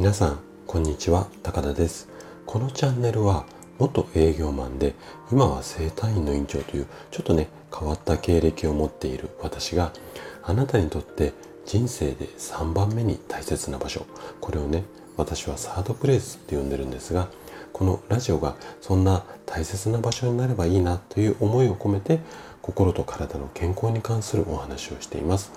皆さんこんにちは。高田です。このチャンネルは元営業マンで今は整体院の院長というちょっとね変わった経歴を持っている私があなたにとって人生で3番目に大切な場所。これをね私はサードプレイスって呼んでるんですがこのラジオがそんな大切な場所になればいいなという思いを込めて心と体の健康に関するお話をしています。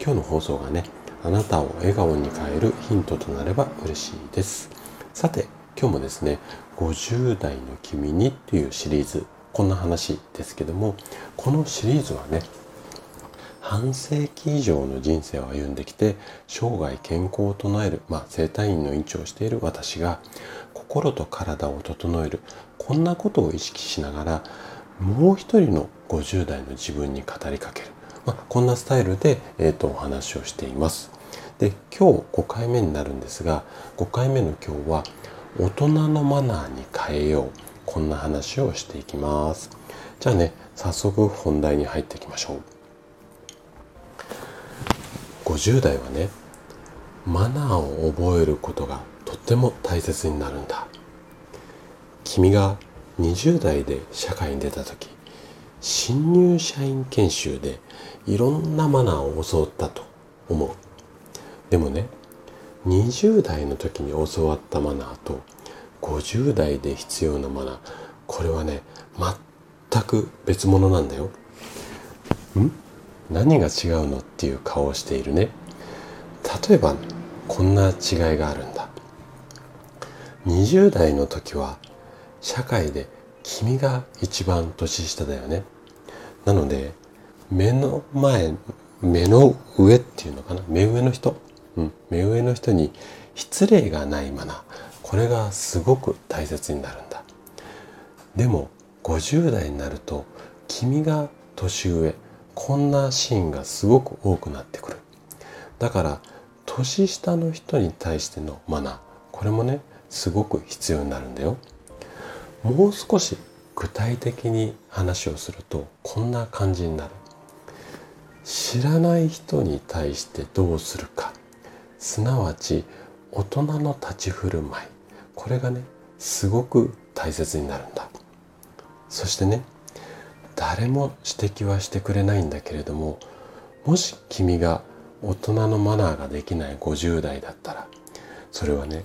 今日の放送がねあなたを笑顔に変えるヒントとなれば嬉しいですさて今日もですね50代の君にっていうシリーズこんな話ですけどもこのシリーズはね半世紀以上の人生を歩んできて生涯健康を唱える、まあ、整体院の院長をしている私が心と体を整えるこんなことを意識しながらもう一人の50代の自分に語りかける、まあ、こんなスタイルで、えーと、お話をしています。で今日5回目になるんですが5回目の今日は大人のマナーに変えよう。こんな話をしていきます。じゃあね早速本題に入っていきましょう。50代はねマナーを覚えることがとっても大切になるんだ。君が20代で社会に出た時新入社員研修でいろんなマナーを教わったと思う。でもね20代の時に教わったマナーと50代で必要なマナーこれはね全く別物なんだよ。ん？何が違うのっていう顔をしているね。例えばこんな違いがあるんだ。20代の時は社会で君が一番年下だよね。なので目の前目の上っていうのかな？目上の人、うん、目上の人に失礼がないマナー。これがすごく大切になるんだ。でも50代になると君が年上。こんなシーンがすごく多くなってくる。だから年下の人に対してのマナー。これもねすごく必要になるんだよ。もう少し具体的に話をするとこんな感じになる。知らない人に対してどうするか。すなわち大人の立ち振る舞い。これがねすごく大切になるんだ。そしてね誰も指摘はしてくれないんだけれどももし君が大人のマナーができない50代だったらそれはね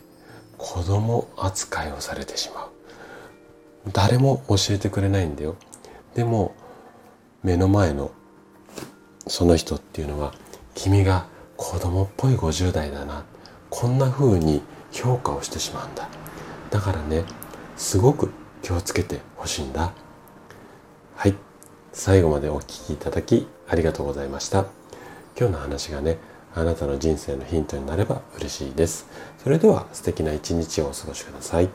子供扱いをされてしまう。誰も教えてくれないんだよ。でも目の前のその人っていうのは君が子供っぽい50代だな。こんな風に評価をしてしまうんだ。だからねすごく気をつけてほしいんだ。はい。最後までお聴きいただきありがとうございました。今日の話がねあなたの人生のヒントになれば嬉しいです。それでは素敵な一日をお過ごしください。